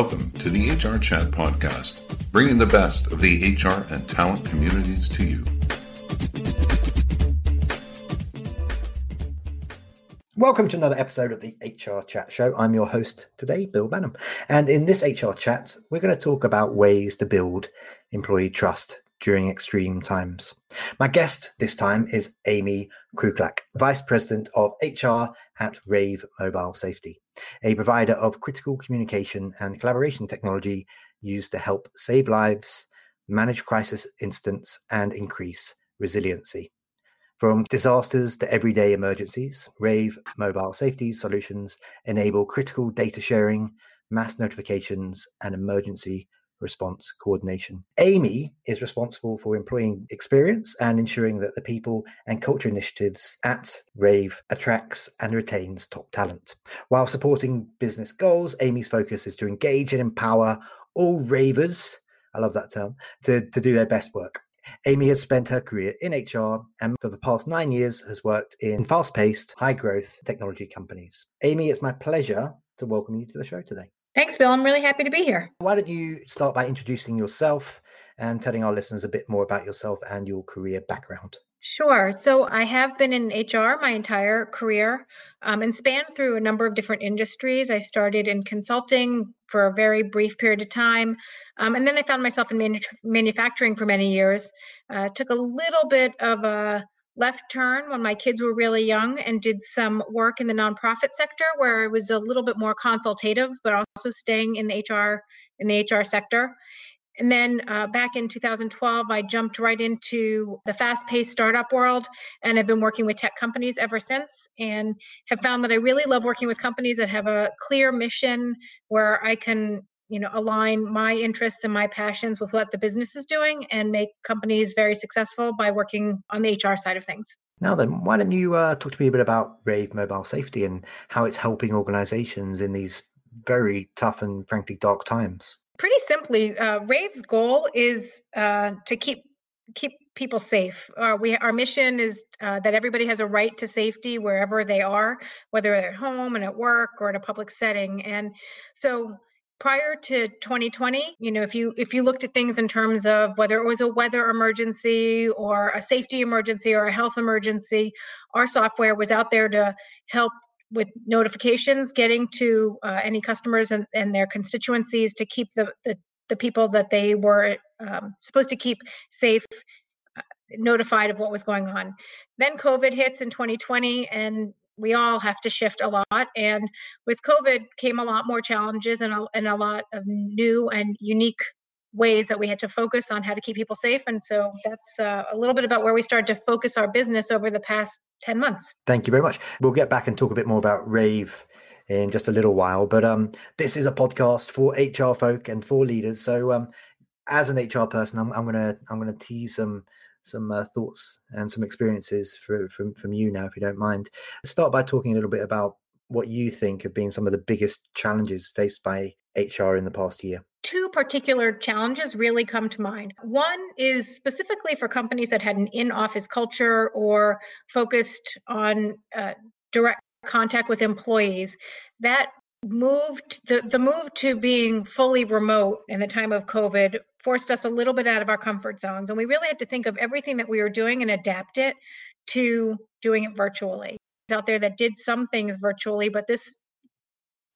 Welcome to the HR Chat Podcast, bringing the best of the HR and talent communities to you. Welcome to another episode of the HR Chat Show. I'm your host today, Bill Banham. And in this HR Chat, we're going to talk about ways to build employee trust during extreme times. My guest this time is Amy Kruglak, Vice President of HR at Rave Mobile Safety, a provider of critical communication and collaboration technology used to help save lives, manage crisis incidents, and increase resiliency. From disasters to everyday emergencies, Rave Mobile Safety solutions enable critical data sharing, mass notifications, and emergency response coordination. Amy is responsible for employee experience and ensuring that the people and culture initiatives at Rave attracts and retains top talent. While supporting business goals, Amy's focus is to engage and empower all ravers, I love that term, to, to do their best work. Amy has spent her career in HR and for the past nine years has worked in fast paced, high growth technology companies. Amy, it's my pleasure to welcome you to the show today. Thanks, Bill. I'm really happy to be here. Why don't you start by introducing yourself and telling our listeners a bit more about yourself and your career background? Sure. So I have been in HR my entire career um, and spanned through a number of different industries. I started in consulting for a very brief period of time. Um, and then I found myself in manu- manufacturing for many years. Uh, took a little bit of a left turn when my kids were really young and did some work in the nonprofit sector where I was a little bit more consultative, but also staying in the HR in the HR sector. And then uh, back in 2012, I jumped right into the fast paced startup world and have been working with tech companies ever since and have found that I really love working with companies that have a clear mission where I can you know align my interests and my passions with what the business is doing and make companies very successful by working on the hr side of things now then why don't you uh, talk to me a bit about rave mobile safety and how it's helping organizations in these very tough and frankly dark times pretty simply uh, rave's goal is uh, to keep keep people safe. Uh, we our mission is uh, that everybody has a right to safety wherever they are, whether they're at home and at work or in a public setting. And so prior to 2020 you know if you if you looked at things in terms of whether it was a weather emergency or a safety emergency or a health emergency our software was out there to help with notifications getting to uh, any customers and, and their constituencies to keep the, the, the people that they were um, supposed to keep safe uh, notified of what was going on. Then covid hits in 2020 and we all have to shift a lot. And with COVID came a lot more challenges and a, and a lot of new and unique ways that we had to focus on how to keep people safe. And so that's uh, a little bit about where we started to focus our business over the past 10 months. Thank you very much. We'll get back and talk a bit more about Rave in just a little while. But um, this is a podcast for HR folk and for leaders. So um, as an HR person, I'm, I'm gonna I'm gonna tease some some uh, thoughts and some experiences for, from from you now, if you don't mind. Let's start by talking a little bit about what you think have been some of the biggest challenges faced by HR in the past year. Two particular challenges really come to mind. One is specifically for companies that had an in office culture or focused on uh, direct contact with employees. That moved the, the move to being fully remote in the time of covid forced us a little bit out of our comfort zones and we really had to think of everything that we were doing and adapt it to doing it virtually. Out there that did some things virtually but this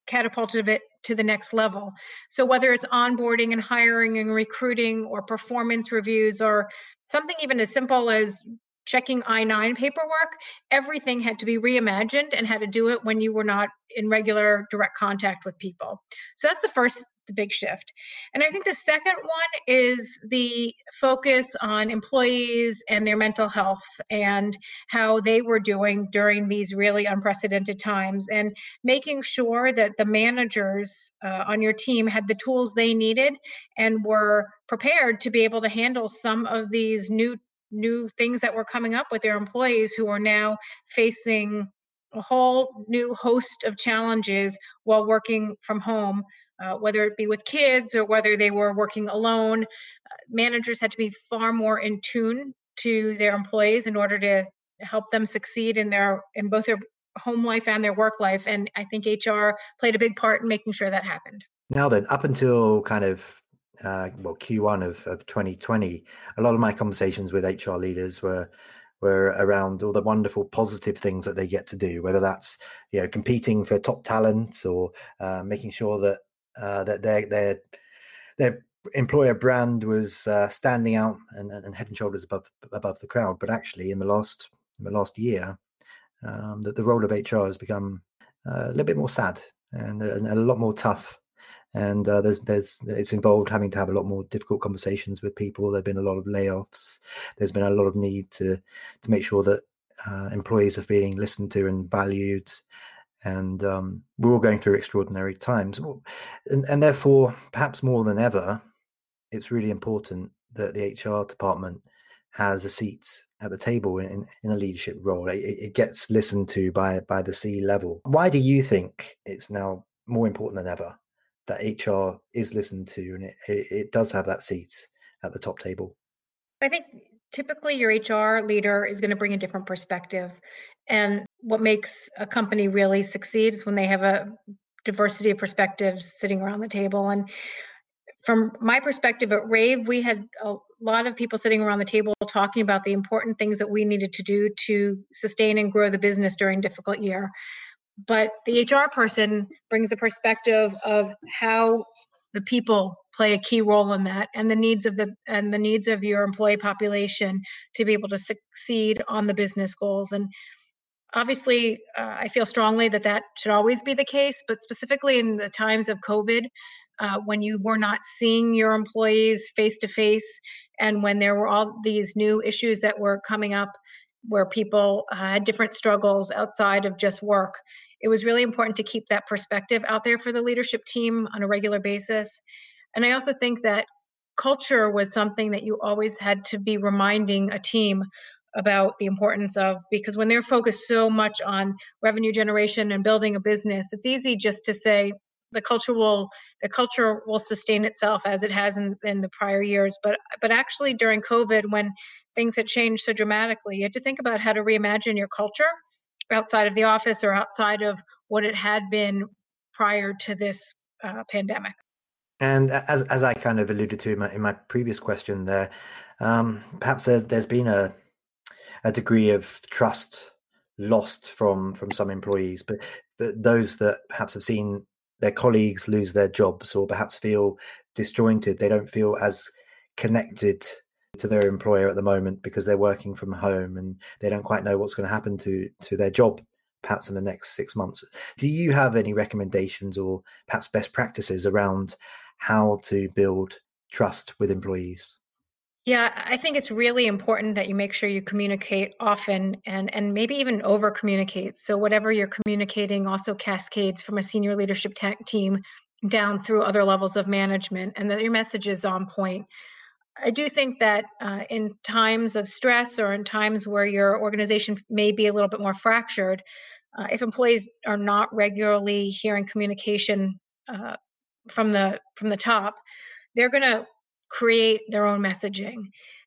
catapulted it to the next level. So whether it's onboarding and hiring and recruiting or performance reviews or something even as simple as checking I 9 paperwork, everything had to be reimagined and had to do it when you were not in regular direct contact with people. So that's the first the big shift. And I think the second one is the focus on employees and their mental health and how they were doing during these really unprecedented times and making sure that the managers uh, on your team had the tools they needed and were prepared to be able to handle some of these new new things that were coming up with their employees who are now facing a whole new host of challenges while working from home, uh, whether it be with kids or whether they were working alone. Uh, managers had to be far more in tune to their employees in order to help them succeed in their in both their home life and their work life. And I think HR played a big part in making sure that happened. Now then, up until kind of uh, well Q1 of, of 2020, a lot of my conversations with HR leaders were were around all the wonderful positive things that they get to do, whether that's you know competing for top talent or uh, making sure that uh, that their their their employer brand was uh, standing out and, and head and shoulders above above the crowd. But actually, in the last in the last year, um, that the role of HR has become uh, a little bit more sad and, and a lot more tough and uh, there's there's it's involved having to have a lot more difficult conversations with people. There've been a lot of layoffs. There's been a lot of need to to make sure that uh, employees are feeling listened to and valued. And um, we're all going through extraordinary times, and, and therefore, perhaps more than ever, it's really important that the HR department has a seat at the table in, in a leadership role. It, it, gets listened to by by the C level. Why do you think it's now more important than ever that HR is listened to and it, it does have that seat at the top table? I think typically your HR leader is going to bring a different perspective. And what makes a company really succeed is when they have a diversity of perspectives sitting around the table. And from my perspective at Rave, we had a lot of people sitting around the table talking about the important things that we needed to do to sustain and grow the business during difficult year but the HR person brings the perspective of how the people play a key role in that and the needs of the and the needs of your employee population to be able to succeed on the business goals. And obviously uh, i feel strongly that that should always be the case but specifically in the times of covid uh, when you were not seeing your employees face to face and when there were all these new issues that were coming up where people uh, had different struggles outside of just work it was really important to keep that perspective out there for the leadership team on a regular basis. And I also think that culture was something that you always had to be reminding a team about the importance of because when they're focused so much on revenue generation and building a business it's easy just to say the culture will the culture will sustain itself as it has in, in the prior years but but actually during covid when things had changed so dramatically you had to think about how to reimagine your culture outside of the office or outside of what it had been prior to this uh, pandemic. And as as I kind of alluded to in my, in my previous question, there um, perhaps there, has been a a degree of trust lost from from some employees, but but those that perhaps have seen their colleagues lose their jobs or perhaps feel disjointed, they don't feel as connected to their employer at the moment because they're working from home and they don't quite know what's going to happen to to their job perhaps in the next six months do you have any recommendations or perhaps best practices around how to build trust with employees yeah, I think it's really important that you make sure you communicate often and and maybe even over communicate. So whatever you're communicating also cascades from a senior leadership team down through other levels of management and that your message is on point. I do think that uh, in times of stress or in times where your organization may be a little bit more fractured, uh, if employees are not regularly hearing communication uh, from the from the top, they're going to create their own messaging.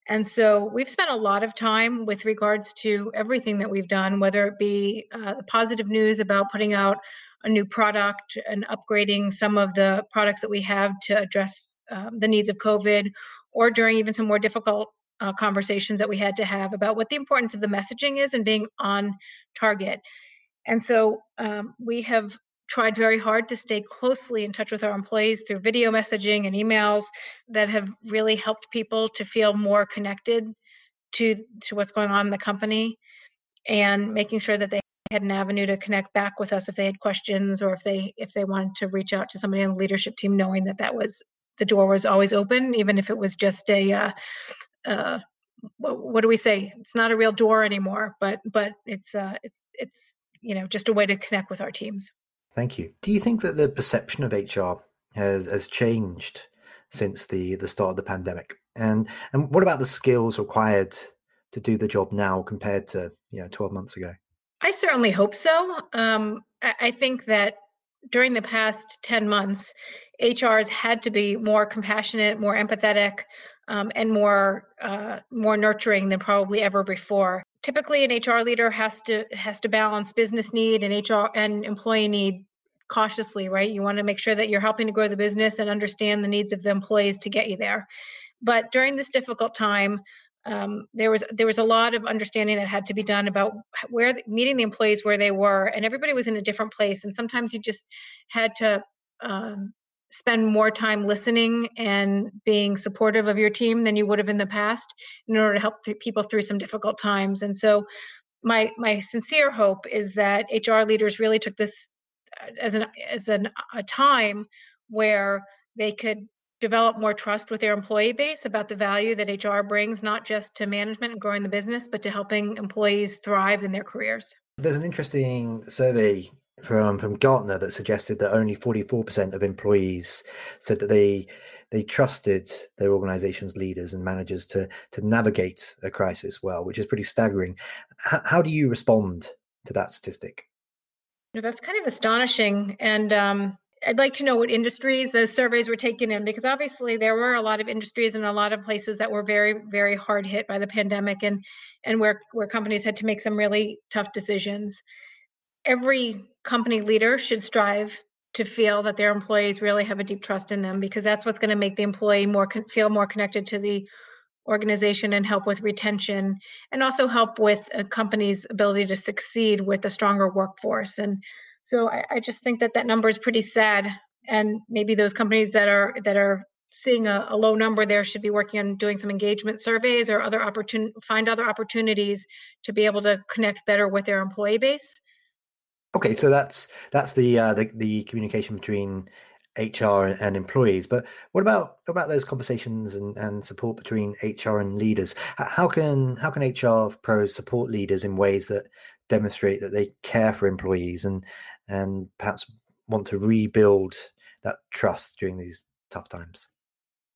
And so we've spent a lot of time with regards to everything that we've done, whether it be uh, the positive news about putting out a new product and upgrading some of the products that we have to address um, the needs of COVID, or during even some more difficult uh, conversations that we had to have about what the importance of the messaging is and being on target. And so um, we have tried very hard to stay closely in touch with our employees through video messaging and emails that have really helped people to feel more connected to to what's going on in the company and making sure that they had an avenue to connect back with us if they had questions or if they if they wanted to reach out to somebody on the leadership team knowing that that was the door was always open, even if it was just a, uh, uh, what do we say? It's not a real door anymore, but but it's uh, it's it's you know just a way to connect with our teams. Thank you. Do you think that the perception of HR has has changed since the the start of the pandemic? And and what about the skills required to do the job now compared to you know 12 months ago? I certainly hope so. Um, I, I think that during the past 10 months, HRs had to be more compassionate, more empathetic, um, and more uh, more nurturing than probably ever before. Typically, an HR leader has to has to balance business need and HR and employee need cautiously, right? You want to make sure that you're helping to grow the business and understand the needs of the employees to get you there. But during this difficult time, um, there was there was a lot of understanding that had to be done about where meeting the employees where they were, and everybody was in a different place. And sometimes you just had to um, spend more time listening and being supportive of your team than you would have in the past in order to help people through some difficult times. And so, my my sincere hope is that HR leaders really took this uh, as an as an, a time where they could develop more trust with their employee base about the value that HR brings, not just to management and growing the business, but to helping employees thrive in their careers. There's an interesting survey from from Gartner that suggested that only 44% of employees said that they they trusted their organization's leaders and managers to to navigate a crisis well, which is pretty staggering. H- how do you respond to that statistic? That's kind of astonishing, and um, I'd like to know what industries those surveys were taken in because obviously there were a lot of industries and a lot of places that were very very hard hit by the pandemic and and where where companies had to make some really tough decisions. Every company leader should strive to feel that their employees really have a deep trust in them because that's what's going to make the employee more feel more connected to the organization and help with retention and also help with a company's ability to succeed with a stronger workforce and so I, I just think that that number is pretty sad, and maybe those companies that are that are seeing a, a, low number there should be working on doing some engagement surveys or other opportun find other opportunities to be able to connect better with their employee base. Okay, so that's that's the uh, the, the communication between HR and employees. But what about what about those conversations and, and support between HR and leaders? How can how can HR pros support leaders in ways that demonstrate that they care for employees and and perhaps want to rebuild that trust during these tough times?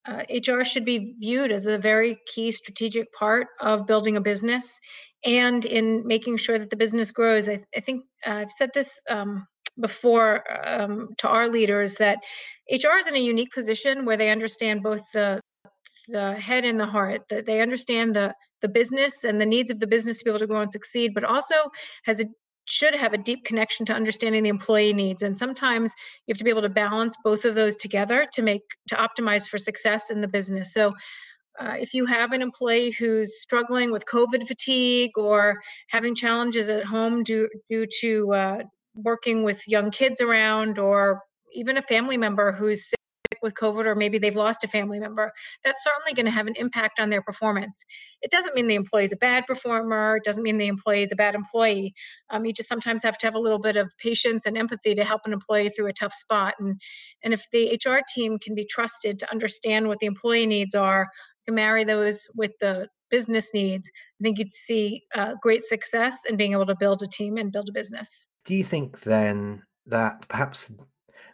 Uh, HR should be viewed as a very key strategic part of building a business and in making sure that the business grows. I, I think uh, I've said this um, before um, to our leaders that HR is in a unique position where they understand both the the head and the heart that they understand the the business and the needs of the business to be able to grow and succeed but also has a should have a deep connection to understanding the employee needs. And sometimes you have to be able to balance both of those together to make to optimize for success in the business. So uh, if you have an employee who's struggling with covid fatigue or having challenges at home due due to uh, working with young kids around or even a family member who's sick with COVID or maybe they've lost a family member, that's certainly going to have an impact on their performance. It doesn't mean the employee is a bad performer. It doesn't mean the employee is a bad employee. Um, you just sometimes have to have a little bit of patience and empathy to help an employee through a tough spot. And and if the HR team can be trusted to understand what the employee needs are, to marry those with the business needs, I think you'd see uh, great success in being able to build a team and build a business. Do you think then that perhaps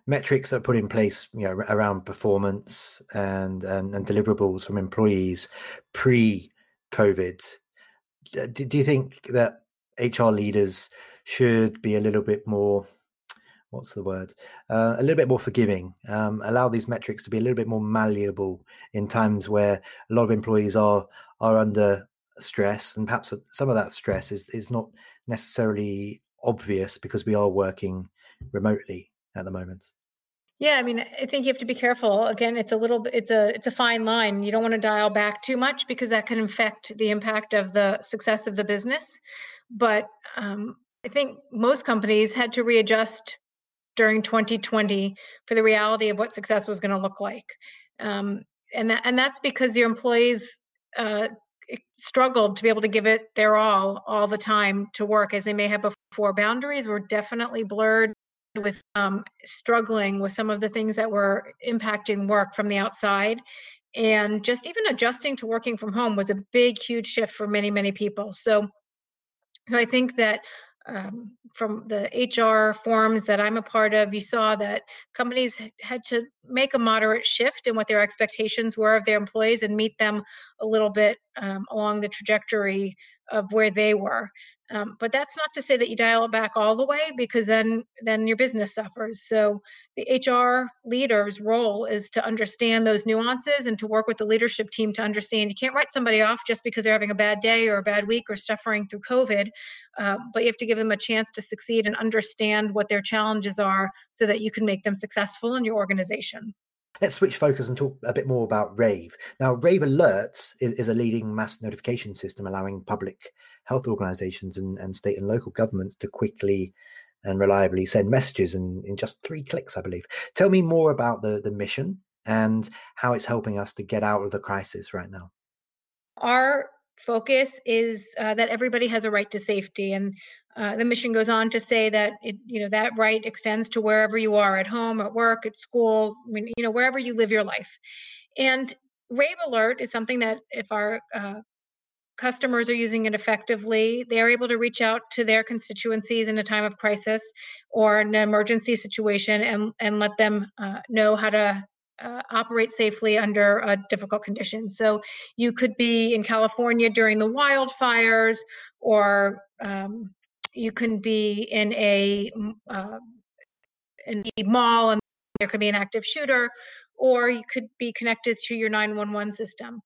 metrics that are put in place, you know, around performance and and, and deliverables from employees pre-COVID. Do, do you think that HR leaders should be a little bit more what's the word uh, a little bit more forgiving um, allow these metrics to be a little bit more malleable in times where a lot of employees are are under stress and perhaps some of that stress is is not necessarily obvious because we are working remotely at the moment yeah, I mean, I think you have to be careful. Again, it's a little bit, it's a, it's a fine line. You don't want to dial back too much because that can affect the impact of the success of the business. But um, I think most companies had to readjust during 2020 for the reality of what success was going to look like. Um, and that, and that's because your employees uh, struggled to be able to give it their all all the time to work as they may have before. Boundaries were definitely blurred with um, struggling with some of the things that were impacting work from the outside. And just even adjusting to working from home was a big, huge shift for many, many people. So, so I think that um, from the HR forums that I'm a part of, you saw that companies had to make a moderate shift in what their expectations were of their employees and meet them a little bit um, along the trajectory of where they were. Um, but that's not to say that you dial it back all the way because then then your business suffers. So the HR leader's role is to understand those nuances and to work with the leadership team to understand you can't write somebody off just because they're having a bad day or a bad week or suffering through COVID, uh, but you have to give them a chance to succeed and understand what their challenges are so that you can make them successful in your organization. Let's switch focus and talk a bit more about Rave. Now, Rave Alerts is, is a leading mass notification system allowing public health organizations and, and state and local governments to quickly and reliably send messages in, in just three clicks, I believe. Tell me more about the, the mission and how it's helping us to get out of the crisis right now. Our focus is uh, that everybody has a right to safety and uh, the mission goes on to say that it, you know that right extends to wherever you are at home at work at school when, you know wherever you live your life and rave alert is something that if our uh, customers are using it effectively they're able to reach out to their constituencies in a time of crisis or an emergency situation and and let them uh, know how to uh, operate safely under a difficult conditions. So you could be in California during the wildfires, or um, you can be in a uh, in a mall and there could be an active shooter, or you could be connected to your 911 system.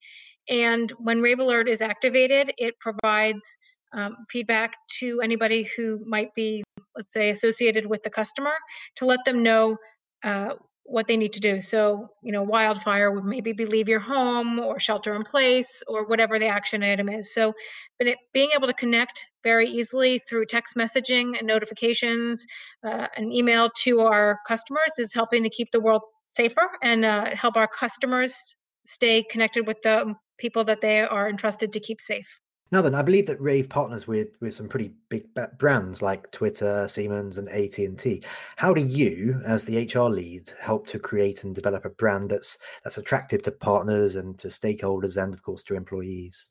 And when Rave Alert is activated, it provides um, feedback to anybody who might be, let's say, associated with the customer to let them know uh, what they need to do. So, you know, wildfire would maybe be leave your home or shelter in place or whatever the action item is. So, but it, being able to connect very easily through text messaging and notifications uh, and email to our customers is helping to keep the world safer and uh, help our customers stay connected with the people that they are entrusted to keep safe. Now then, I believe that Rave partners with with some pretty big brands like Twitter, Siemens, and AT and T. How do you, as the HR lead, help to create and develop a brand that's that's attractive to partners and to stakeholders, and of course to employees?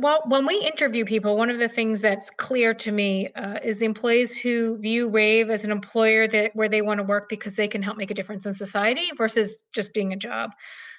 Well, when we interview people, one of the things that's clear to me uh, is the employees who view Rave as an employer that where they want to work because they can help make a difference in society versus just being a job.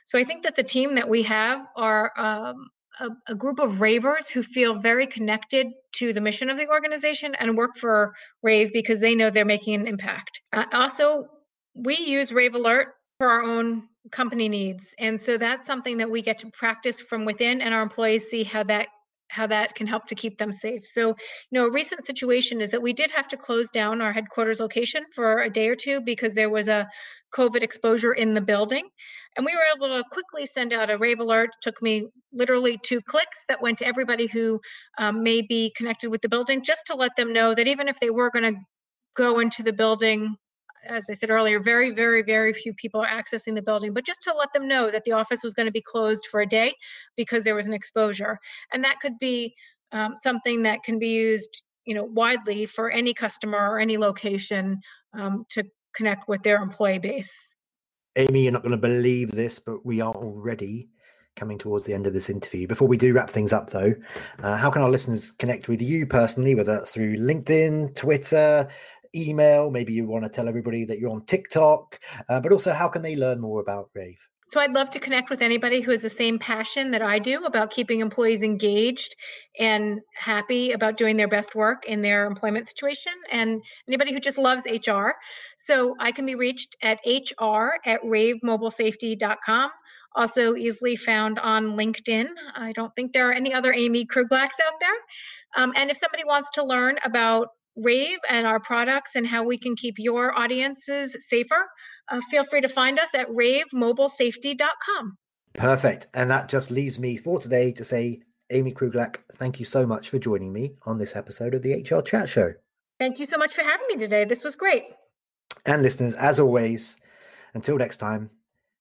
So I think that the team that we have are um, a, a, group of ravers who feel very connected to the mission of the organization and work for Rave because they know they're making an impact. Uh, also, we use Rave Alert for our own company needs, and so that's something that we get to practice from within, and our employees see how that how that can help to keep them safe. So, you know, a recent situation is that we did have to close down our headquarters location for a day or two because there was a COVID exposure in the building. And we were able to quickly send out a rave alert. It took me literally two clicks that went to everybody who um, may be connected with the building just to let them know that even if they were going to go into the building as I said earlier, very, very, very few people are accessing the building, but just to let them know that the office was going to be closed for a day because there was an exposure. And that could be um, something that can be used you know widely for any customer or any location um, to connect with their employee base amy you're not going to believe this but we are already coming towards the end of this interview before we do wrap things up though uh, how can our listeners connect with you personally whether that's through linkedin twitter email. Maybe you want to tell everybody that you're on TikTok, uh, but also how can they learn more about Rave? So I'd love to connect with anybody who has the same passion that I do about keeping employees engaged and happy about doing their best work in their employment situation and anybody who just loves HR. So I can be reached at hr at ravemobilesafety.com. Also easily found on LinkedIn. I don't think there are any other Amy Kruglaks out there. Um, and if somebody wants to learn about Rave and our products and how we can keep your audiences safer, uh, feel free to find us at ravemobilesafety.com. Perfect. And that just leaves me for today to say, Amy Kruglak, thank you so much for joining me on this episode of the HR Chat Show. Thank you so much for having me today. This was great. And listeners, as always, until next time,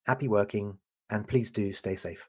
happy working and please do stay safe.